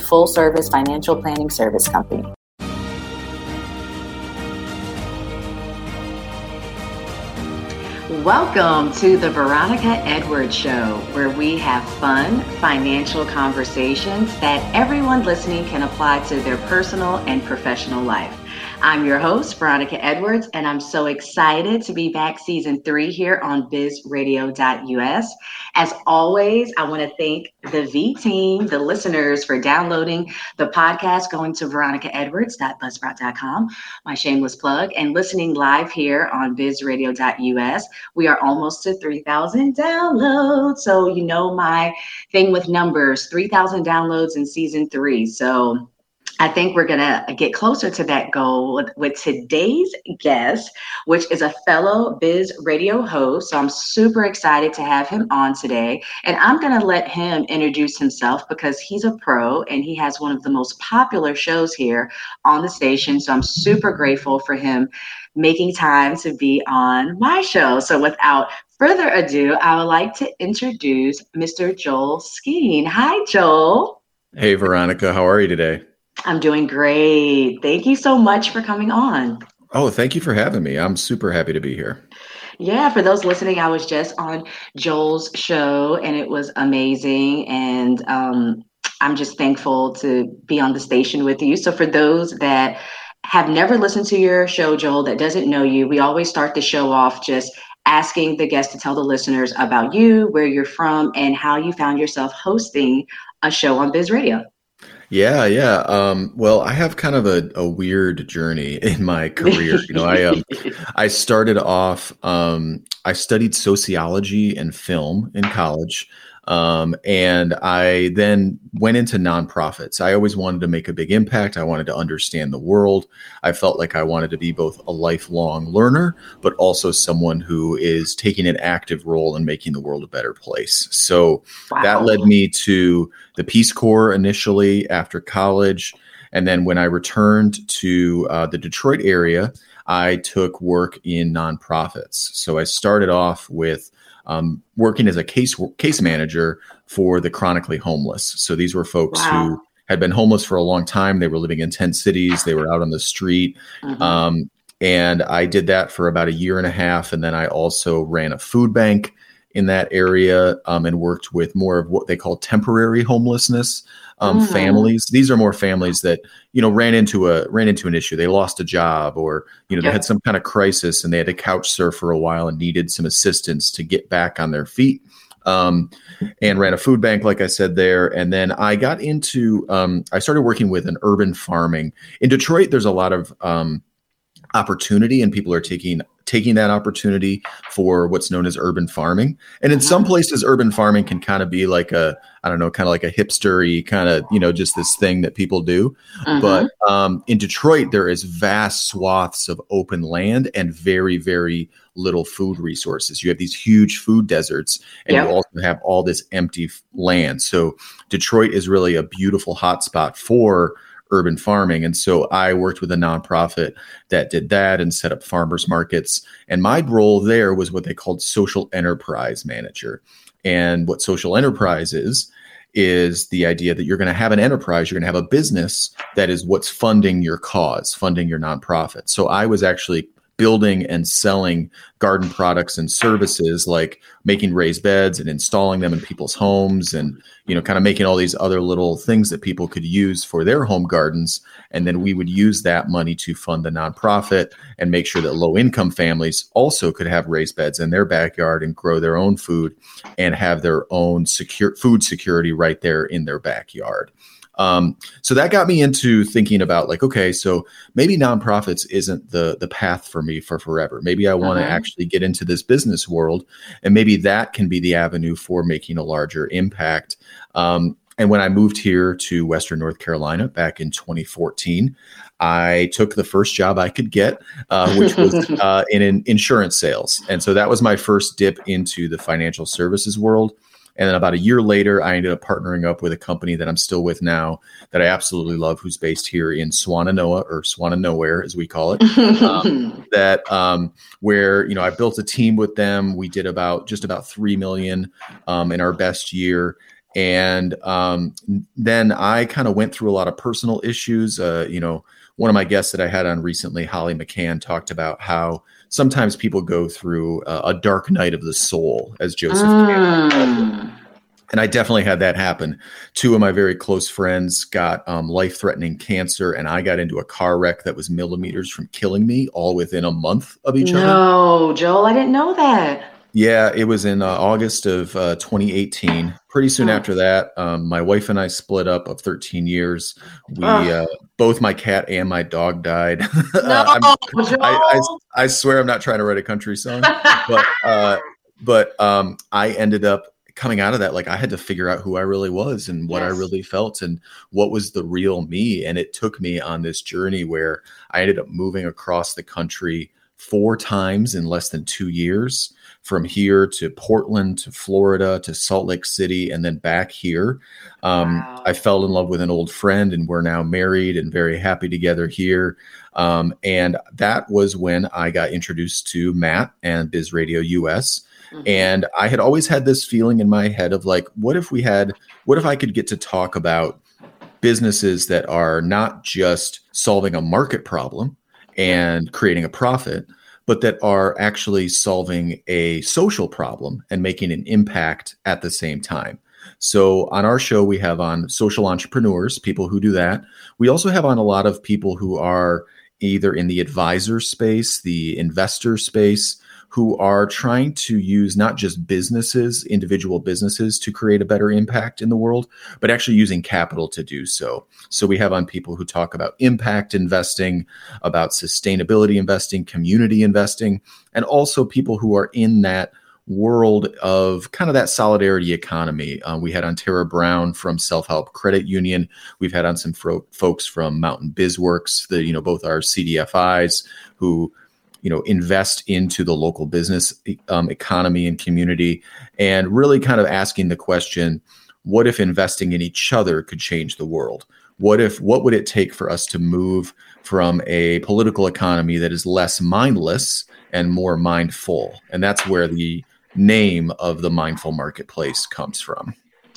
full service financial planning service company. Welcome to the Veronica Edwards Show, where we have fun financial conversations that everyone listening can apply to their personal and professional life. I'm your host, Veronica Edwards, and I'm so excited to be back season three here on bizradio.us. As always, I want to thank the V team, the listeners, for downloading the podcast, going to veronicaedwards.buzzsprout.com, my shameless plug, and listening live here on bizradio.us. We are almost to 3,000 downloads. So, you know, my thing with numbers 3,000 downloads in season three. So, I think we're going to get closer to that goal with, with, today's guest, which is a fellow Biz Radio host. So I'm super excited to have him on today. And I'm going to let him introduce himself because he's a pro and he has one of the most popular shows here on the station. So I'm super grateful for him making time to be on my show. So without further ado, I would like to introduce Mr. Joel Skene. Hi, Joel. Hey, Veronica. How are you today? I'm doing great. Thank you so much for coming on. Oh, thank you for having me. I'm super happy to be here. Yeah, for those listening, I was just on Joel's show and it was amazing. And um, I'm just thankful to be on the station with you. So, for those that have never listened to your show, Joel, that doesn't know you, we always start the show off just asking the guest to tell the listeners about you, where you're from, and how you found yourself hosting a show on Biz Radio. Yeah, yeah. Um, well, I have kind of a, a weird journey in my career. You know, I um, I started off. Um, I studied sociology and film in college. Um, and I then went into nonprofits. I always wanted to make a big impact. I wanted to understand the world. I felt like I wanted to be both a lifelong learner, but also someone who is taking an active role in making the world a better place. So wow. that led me to the Peace Corps initially after college. And then when I returned to uh, the Detroit area, I took work in nonprofits. So I started off with um, working as a case case manager for the chronically homeless. So these were folks wow. who had been homeless for a long time. They were living in tent cities. They were out on the street. Mm-hmm. Um, and I did that for about a year and a half. And then I also ran a food bank in that area um, and worked with more of what they call temporary homelessness um, mm-hmm. families. These are more families that you know ran into a ran into an issue. They lost a job, or you know they had some kind of crisis, and they had to couch surf for a while and needed some assistance to get back on their feet. Um, and ran a food bank, like I said there. And then I got into um, I started working with an urban farming in Detroit. There's a lot of um, opportunity, and people are taking taking that opportunity for what's known as urban farming. And in some mm-hmm. places, urban farming can kind of be like a, I don't know, kind of like a hipstery kind of, you know, just this thing that people do. Uh-huh. But um, in Detroit, there is vast swaths of open land and very, very little food resources. You have these huge food deserts, and yep. you also have all this empty land. So Detroit is really a beautiful hotspot for urban farming. And so I worked with a nonprofit that did that and set up farmers markets. And my role there was what they called social enterprise manager. And what social enterprise is, is the idea that you're going to have an enterprise, you're going to have a business that is what's funding your cause, funding your nonprofit. So I was actually building and selling garden products and services like making raised beds and installing them in people's homes and you know kind of making all these other little things that people could use for their home gardens. And then we would use that money to fund the nonprofit and make sure that low income families also could have raised beds in their backyard and grow their own food and have their own secure food security right there in their backyard um, so that got me into thinking about like, okay, so maybe nonprofits isn't the the path for me for forever. Maybe I want to uh-huh. actually get into this business world, and maybe that can be the avenue for making a larger impact. Um, and when I moved here to Western North Carolina back in 2014, I took the first job I could get, uh, which was uh, in, in insurance sales. And so that was my first dip into the financial services world. And then about a year later, I ended up partnering up with a company that I'm still with now that I absolutely love, who's based here in Swannanoa or Swannanowhere, as we call it. um, that um, where you know I built a team with them. We did about just about three million um, in our best year, and um, then I kind of went through a lot of personal issues. Uh, you know, one of my guests that I had on recently, Holly McCann, talked about how sometimes people go through uh, a dark night of the soul, as Joseph. Mm. And I definitely had that happen. Two of my very close friends got um, life threatening cancer, and I got into a car wreck that was millimeters from killing me all within a month of each no, other. No, Joel, I didn't know that. Yeah, it was in uh, August of uh, 2018. Pretty soon oh. after that, um, my wife and I split up of 13 years. We oh. uh, both my cat and my dog died. No, I, I, I, swear I'm not trying to write a country song, but uh, but um, I ended up coming out of that like I had to figure out who I really was and what yes. I really felt and what was the real me. And it took me on this journey where I ended up moving across the country four times in less than two years from here to Portland to Florida to Salt Lake City and then back here. Um, wow. I fell in love with an old friend and we're now married and very happy together here. Um, and that was when I got introduced to Matt and Biz Radio US. Mm-hmm. And I had always had this feeling in my head of like, what if we had, what if I could get to talk about businesses that are not just solving a market problem and creating a profit, but that are actually solving a social problem and making an impact at the same time. So on our show, we have on social entrepreneurs, people who do that. We also have on a lot of people who are either in the advisor space, the investor space, who are trying to use not just businesses, individual businesses, to create a better impact in the world, but actually using capital to do so. So we have on people who talk about impact investing, about sustainability investing, community investing, and also people who are in that world of kind of that solidarity economy. Uh, we had on Tara Brown from Self Help Credit Union. We've had on some fro- folks from Mountain BizWorks, the you know both our CDFIs who you know invest into the local business um, economy and community and really kind of asking the question what if investing in each other could change the world? What if what would it take for us to move from a political economy that is less mindless and more mindful? And that's where the name of the mindful marketplace comes from.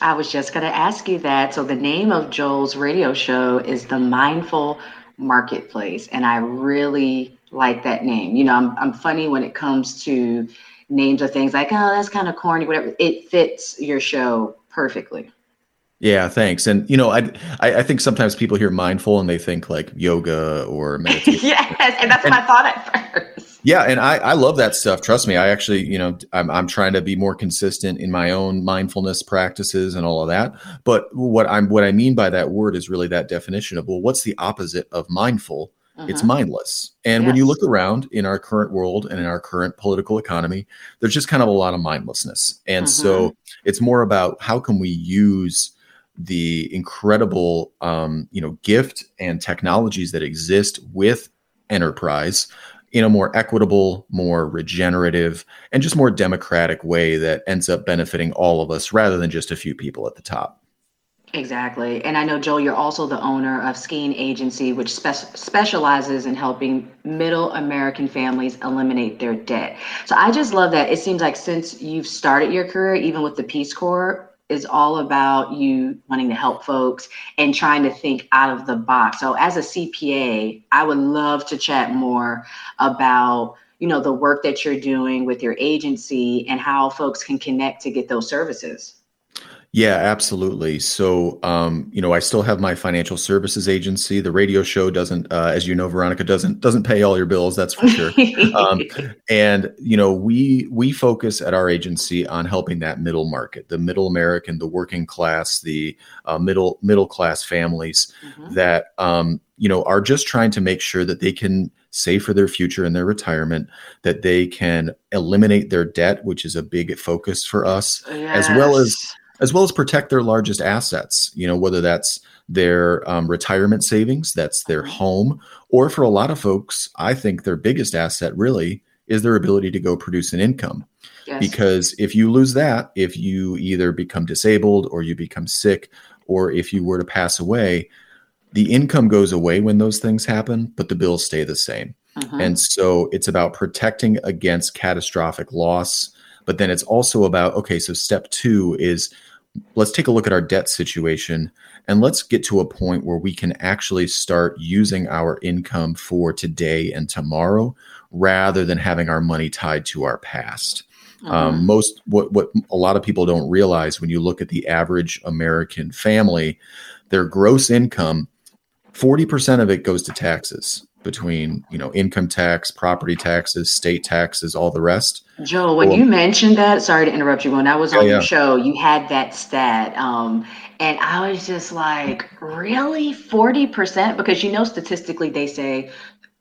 I was just going to ask you that. So the name of joel's radio show is the mindful marketplace and i really like that name. You know, I'm I'm funny when it comes to names of things like, oh, that's kind of corny, whatever. It fits your show perfectly. Yeah, thanks. And you know, I, I, I think sometimes people hear mindful and they think like yoga or meditation. yes, and that's and, my thought at first. Yeah, and I, I love that stuff. Trust me, I actually, you know, I'm I'm trying to be more consistent in my own mindfulness practices and all of that. But what I'm what I mean by that word is really that definition of well, what's the opposite of mindful? Uh-huh. It's mindless. And yes. when you look around in our current world and in our current political economy, there's just kind of a lot of mindlessness. And uh-huh. so it's more about how can we use the incredible um, you know gift and technologies that exist with enterprise in a more equitable, more regenerative, and just more democratic way that ends up benefiting all of us rather than just a few people at the top. Exactly. And I know, Joel, you're also the owner of Skene Agency, which spe- specializes in helping middle American families eliminate their debt. So I just love that. It seems like since you've started your career, even with the Peace Corps, is all about you wanting to help folks and trying to think out of the box. So as a CPA, I would love to chat more about you know the work that you're doing with your agency and how folks can connect to get those services. Yeah, absolutely. So, um, you know, I still have my financial services agency. The radio show doesn't, uh, as you know, Veronica doesn't doesn't pay all your bills. That's for sure. um, and you know, we we focus at our agency on helping that middle market, the middle American, the working class, the uh, middle middle class families mm-hmm. that um, you know are just trying to make sure that they can save for their future and their retirement, that they can eliminate their debt, which is a big focus for us, yes. as well as as well as protect their largest assets. You know, whether that's their um, retirement savings, that's their home, or for a lot of folks, I think their biggest asset really is their ability to go produce an income. Yes. Because if you lose that, if you either become disabled or you become sick, or if you were to pass away, the income goes away when those things happen, but the bills stay the same. Uh-huh. And so it's about protecting against catastrophic loss. But then it's also about okay, so step two is let's take a look at our debt situation and let's get to a point where we can actually start using our income for today and tomorrow rather than having our money tied to our past. Uh-huh. Um, most what what a lot of people don't realize when you look at the average American family, their gross income, forty percent of it goes to taxes between you know income tax, property taxes, state taxes, all the rest. Joel, when well, you mentioned that, sorry to interrupt you. When I was on your yeah. show, you had that stat. Um, and I was just like, really? 40%? Because you know, statistically, they say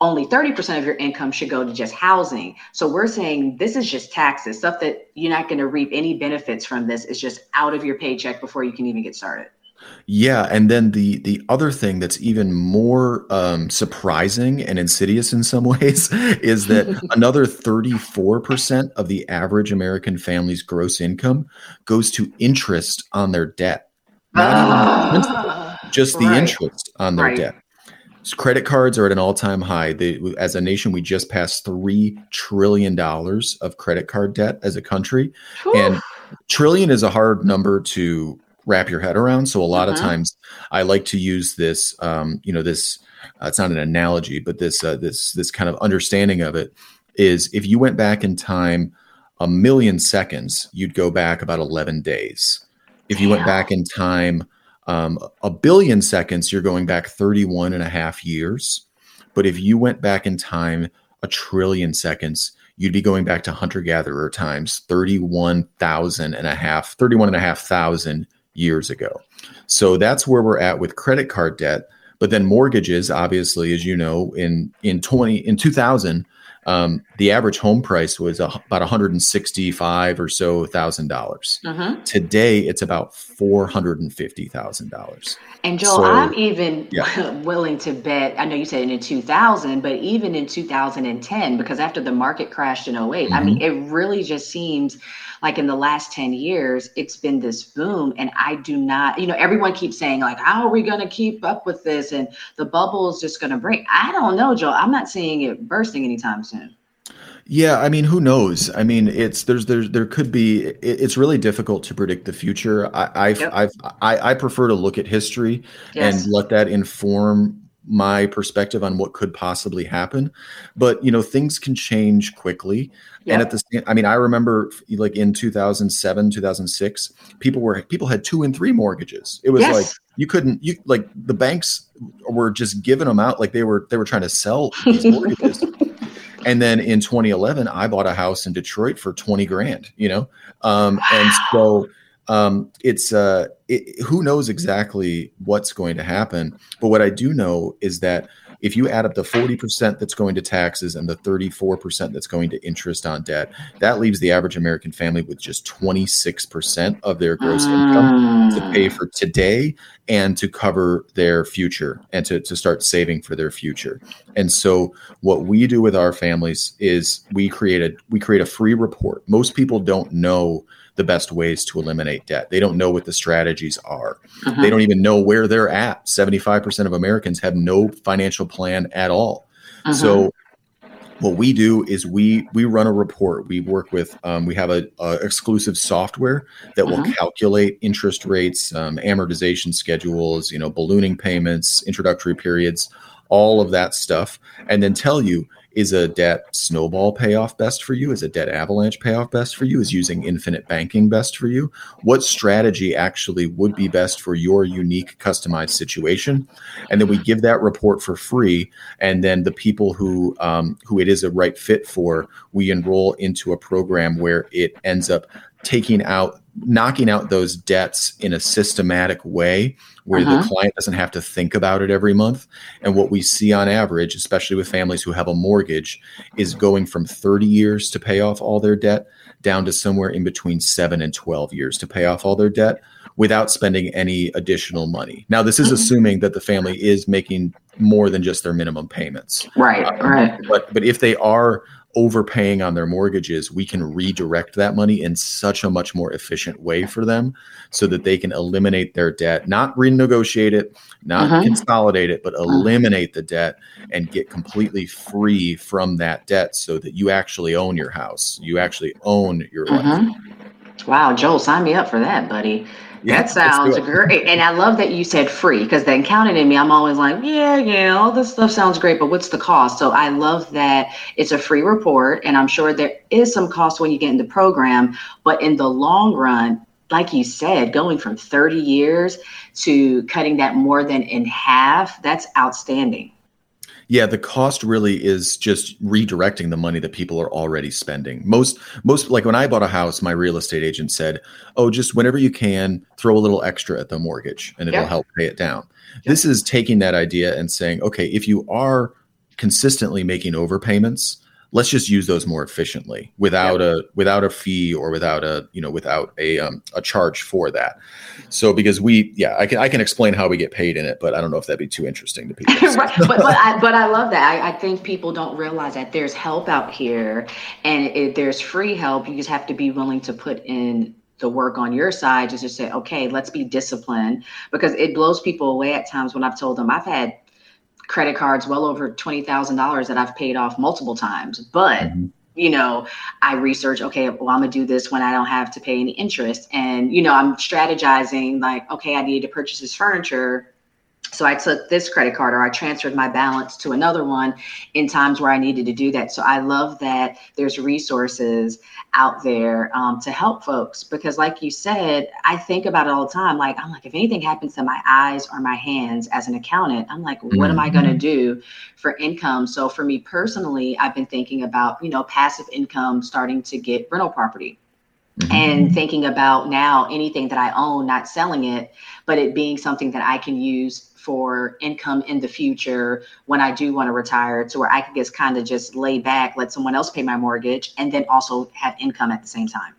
only 30% of your income should go to just housing. So we're saying this is just taxes, stuff that you're not going to reap any benefits from this. It's just out of your paycheck before you can even get started. Yeah, and then the the other thing that's even more um, surprising and insidious in some ways is that another 34% of the average American family's gross income goes to interest on their debt. Uh, just the right. interest on their right. debt. Credit cards are at an all-time high. They, as a nation, we just passed three trillion dollars of credit card debt as a country, Whew. and trillion is a hard number to wrap your head around. So a lot uh-huh. of times, I like to use this. Um, you know, this uh, it's not an analogy, but this uh, this this kind of understanding of it is if you went back in time a million seconds, you'd go back about eleven days. If you went back in time um, a billion seconds, you're going back 31 and a half years. But if you went back in time a trillion seconds, you'd be going back to hunter gatherer times 31,000 and a half, 31 and a half thousand years ago. So that's where we're at with credit card debt. But then mortgages, obviously, as you know, in in 20 in 2000, um, the average home price was a, about 165 or so thousand dollars. Uh-huh. Today, it's about four hundred and fifty thousand dollars. And Joel, so, I'm even yeah. willing to bet. I know you said in 2000, but even in 2010, because after the market crashed in 8 mm-hmm. I mean, mm-hmm. it really just seems like in the last 10 years, it's been this boom. And I do not, you know, everyone keeps saying, like, how are we going to keep up with this? And the bubble is just going to break. I don't know, Joel. I'm not seeing it bursting anytime soon. Yeah, I mean, who knows? I mean, it's there's there's there could be. It, it's really difficult to predict the future. I I've, yep. I've I, I prefer to look at history yes. and let that inform my perspective on what could possibly happen but you know things can change quickly yeah. and at the same i mean i remember like in 2007 2006 people were people had two and three mortgages it was yes. like you couldn't you like the banks were just giving them out like they were they were trying to sell these mortgages and then in 2011 i bought a house in detroit for 20 grand you know um wow. and so um, it's uh, it, who knows exactly what's going to happen. But what I do know is that if you add up the 40% that's going to taxes and the 34% that's going to interest on debt, that leaves the average American family with just 26% of their gross income to ah. pay for today and to cover their future and to, to start saving for their future. And so what we do with our families is we create a we create a free report. Most people don't know the best ways to eliminate debt. They don't know what the strategies are. Uh-huh. They don't even know where they're at. 75% of Americans have no financial plan at all. Uh-huh. So what we do is we we run a report we work with um, we have a, a, exclusive software that uh-huh. will calculate interest rates um, amortization schedules you know ballooning payments introductory periods all of that stuff and then tell you is a debt snowball payoff best for you? Is a debt avalanche payoff best for you? Is using infinite banking best for you? What strategy actually would be best for your unique customized situation? And then we give that report for free. And then the people who um, who it is a right fit for, we enroll into a program where it ends up taking out knocking out those debts in a systematic way where uh-huh. the client doesn't have to think about it every month. And what we see on average, especially with families who have a mortgage, is going from 30 years to pay off all their debt down to somewhere in between 7 and 12 years to pay off all their debt without spending any additional money. Now, this is mm-hmm. assuming that the family is making more than just their minimum payments. Right, um, right. But but if they are overpaying on their mortgages, we can redirect that money in such a much more efficient way for them so that they can eliminate their debt, not renegotiate it, not uh-huh. consolidate it, but uh-huh. eliminate the debt and get completely free from that debt so that you actually own your house. You actually own your uh-huh. life. Wow, Joel, sign me up for that, buddy. Yeah, that sounds great. And I love that you said free because then counting in me, I'm always like, yeah, yeah, all this stuff sounds great, but what's the cost? So I love that it's a free report. And I'm sure there is some cost when you get in the program, but in the long run, like you said, going from 30 years to cutting that more than in half, that's outstanding. Yeah, the cost really is just redirecting the money that people are already spending. Most most like when I bought a house, my real estate agent said, "Oh, just whenever you can, throw a little extra at the mortgage and it'll yeah. help pay it down." Yeah. This is taking that idea and saying, "Okay, if you are consistently making overpayments, let's just use those more efficiently without a without a fee or without a you know without a um, a charge for that. So because we yeah i can i can explain how we get paid in it but i don't know if that'd be too interesting to people. Right. but but I, but I love that. I, I, think people don't realize that there's help out here and it, there's free help you just have to be willing to put in the work on your side just to say okay let's be disciplined because it blows people away at times when i've told them i've had credit cards well over $20,000 that I've paid off multiple times. But, mm-hmm. you know, I research, okay, well, I'm going to do this when I don't have to pay any interest. And, you know, I'm strategizing like, okay, I need to purchase this furniture. So I took this credit card or I transferred my balance to another one in times where I needed to do that. So I love that there's resources out there um, to help folks because like you said i think about it all the time like i'm like if anything happens to my eyes or my hands as an accountant i'm like what mm-hmm. am i going to mm-hmm. do for income so for me personally i've been thinking about you know passive income starting to get rental property mm-hmm. and thinking about now anything that i own not selling it but it being something that i can use for income in the future when I do want to retire to where I can just kind of just lay back, let someone else pay my mortgage, and then also have income at the same time.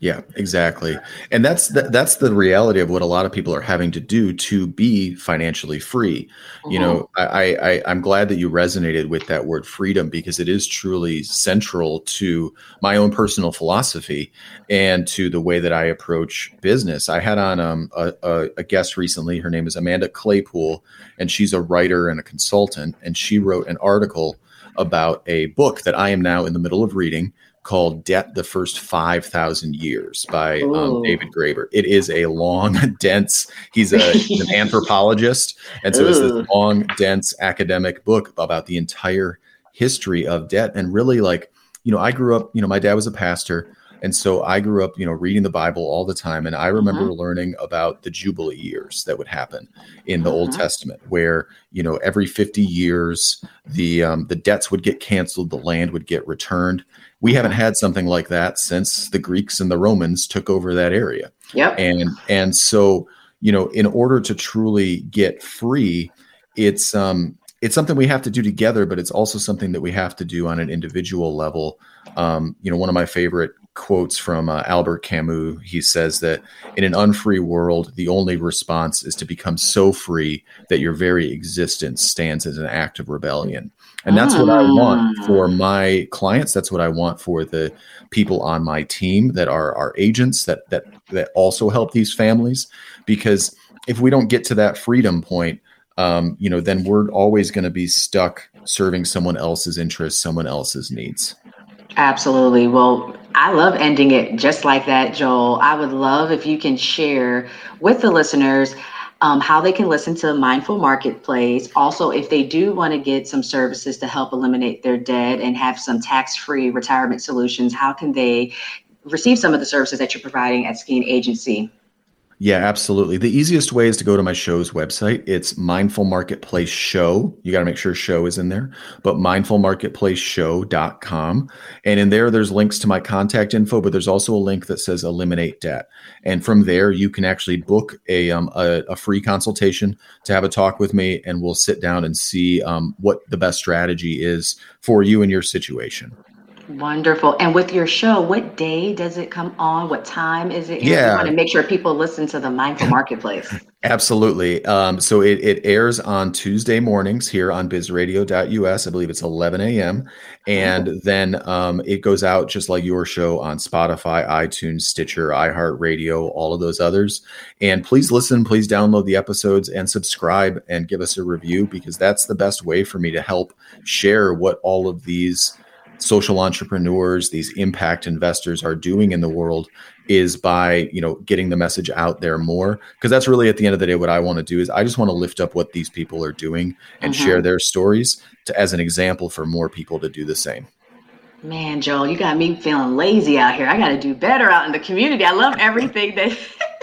Yeah, exactly. And that's the, that's the reality of what a lot of people are having to do to be financially free. Mm-hmm. You know, mm-hmm. I, I I'm glad that you resonated with that word freedom because it is truly central to my own personal philosophy and to the way that I approach business. I had on um, a, a, a guest recently. Her name is Amanda Claypool, and she's a writer and a consultant. And she wrote an article about a book that I am now in the middle of reading called Debt the First 5,000 Years by um, David Graeber. It is a long, dense, he's, a, he's an anthropologist. And so it's this long, dense academic book about the entire history of debt. And really, like, you know, I grew up, you know, my dad was a pastor. And so I grew up, you know, reading the Bible all the time. And I remember uh-huh. learning about the Jubilee years that would happen in the uh-huh. Old Testament, where, you know, every 50 years, the um, the debts would get canceled, the land would get returned. We haven't had something like that since the Greeks and the Romans took over that area. Yep. And and so, you know, in order to truly get free, it's um it's something we have to do together, but it's also something that we have to do on an individual level. Um, you know, one of my favorite quotes from uh, Albert Camus. He says that in an unfree world, the only response is to become so free that your very existence stands as an act of rebellion. And that's what I want ah. for my clients. That's what I want for the people on my team that are our agents that that that also help these families. Because if we don't get to that freedom point, um, you know, then we're always going to be stuck serving someone else's interests, someone else's needs. Absolutely. Well, I love ending it just like that, Joel. I would love if you can share with the listeners um, how they can listen to Mindful Marketplace. Also, if they do want to get some services to help eliminate their debt and have some tax free retirement solutions, how can they receive some of the services that you're providing at Skene Agency? Yeah, absolutely. The easiest way is to go to my show's website. It's Mindful Marketplace Show. You got to make sure show is in there, but mindfulmarketplaceshow.com. And in there, there's links to my contact info, but there's also a link that says eliminate debt. And from there, you can actually book a, um, a, a, free consultation to have a talk with me, and we'll sit down and see um, what the best strategy is for you and your situation. Wonderful. And with your show, what day does it come on? What time is it? Yeah. We want to make sure people listen to the Mindful Marketplace. Absolutely. Um, so it, it airs on Tuesday mornings here on bizradio.us. I believe it's 11 a.m. And oh. then um, it goes out just like your show on Spotify, iTunes, Stitcher, iHeartRadio, all of those others. And please listen, please download the episodes and subscribe and give us a review because that's the best way for me to help share what all of these social entrepreneurs, these impact investors are doing in the world is by, you know, getting the message out there more because that's really at the end of the day what I want to do is I just want to lift up what these people are doing and mm-hmm. share their stories to as an example for more people to do the same. Man, Joel, you got me feeling lazy out here. I got to do better out in the community. I love everything that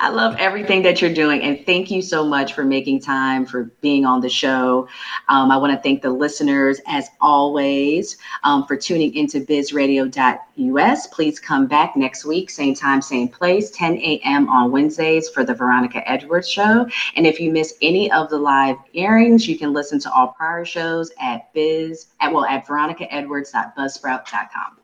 I love everything that you're doing. And thank you so much for making time for being on the show. Um, I want to thank the listeners, as always, um, for tuning into bizradio.us. Please come back next week, same time, same place, 10 a.m. on Wednesdays for the Veronica Edwards Show. And if you miss any of the live airings, you can listen to all prior shows at biz at well at veronicaedwards.buzzsprout.com.